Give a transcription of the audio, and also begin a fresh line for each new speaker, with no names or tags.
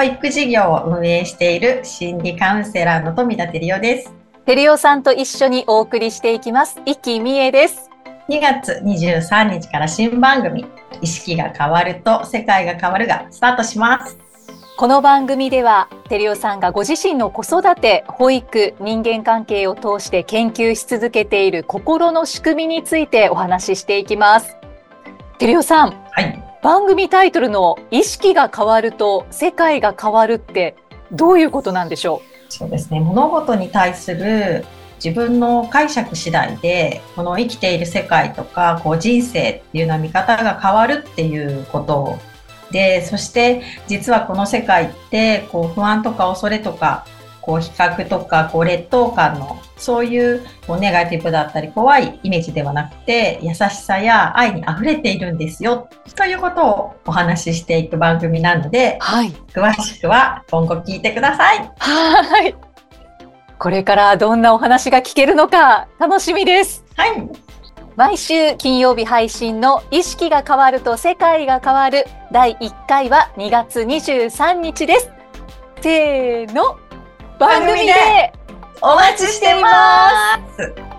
保育事業を運営している心理カウンセラーの富田照代です。
照代さんと一緒にお送りしていきます。生きみえです。
2月23日から新番組意識が変わると世界が変わるがスタートします。
この番組では照代さんがご自身の子育て、保育、人間関係を通して研究し続けている心の仕組みについてお話ししていきます。照代さん、
はい、
番組タイトルの意識が変わると世界が変わるってどういうことなんでしょ
う？そうですね。物事に対する自分の解釈次第でこの生きている世界とかこう人生っていうような見方が変わるっていうことでそして実はこの世界ってこう不安とか恐れとかこう比較とかこう劣等感のそういうこうネガティブだったり怖いイメージではなくて優しさや愛に溢れているんですよということをお話ししていく番組なので、
はい、
詳しくは今後聞いてください。
はいこれからどんなお話が聞けるのか楽しみです。
はい。
毎週金曜日配信の意識が変わると世界が変わる第1回は2月23日です。せーの。番組でお待ちしています。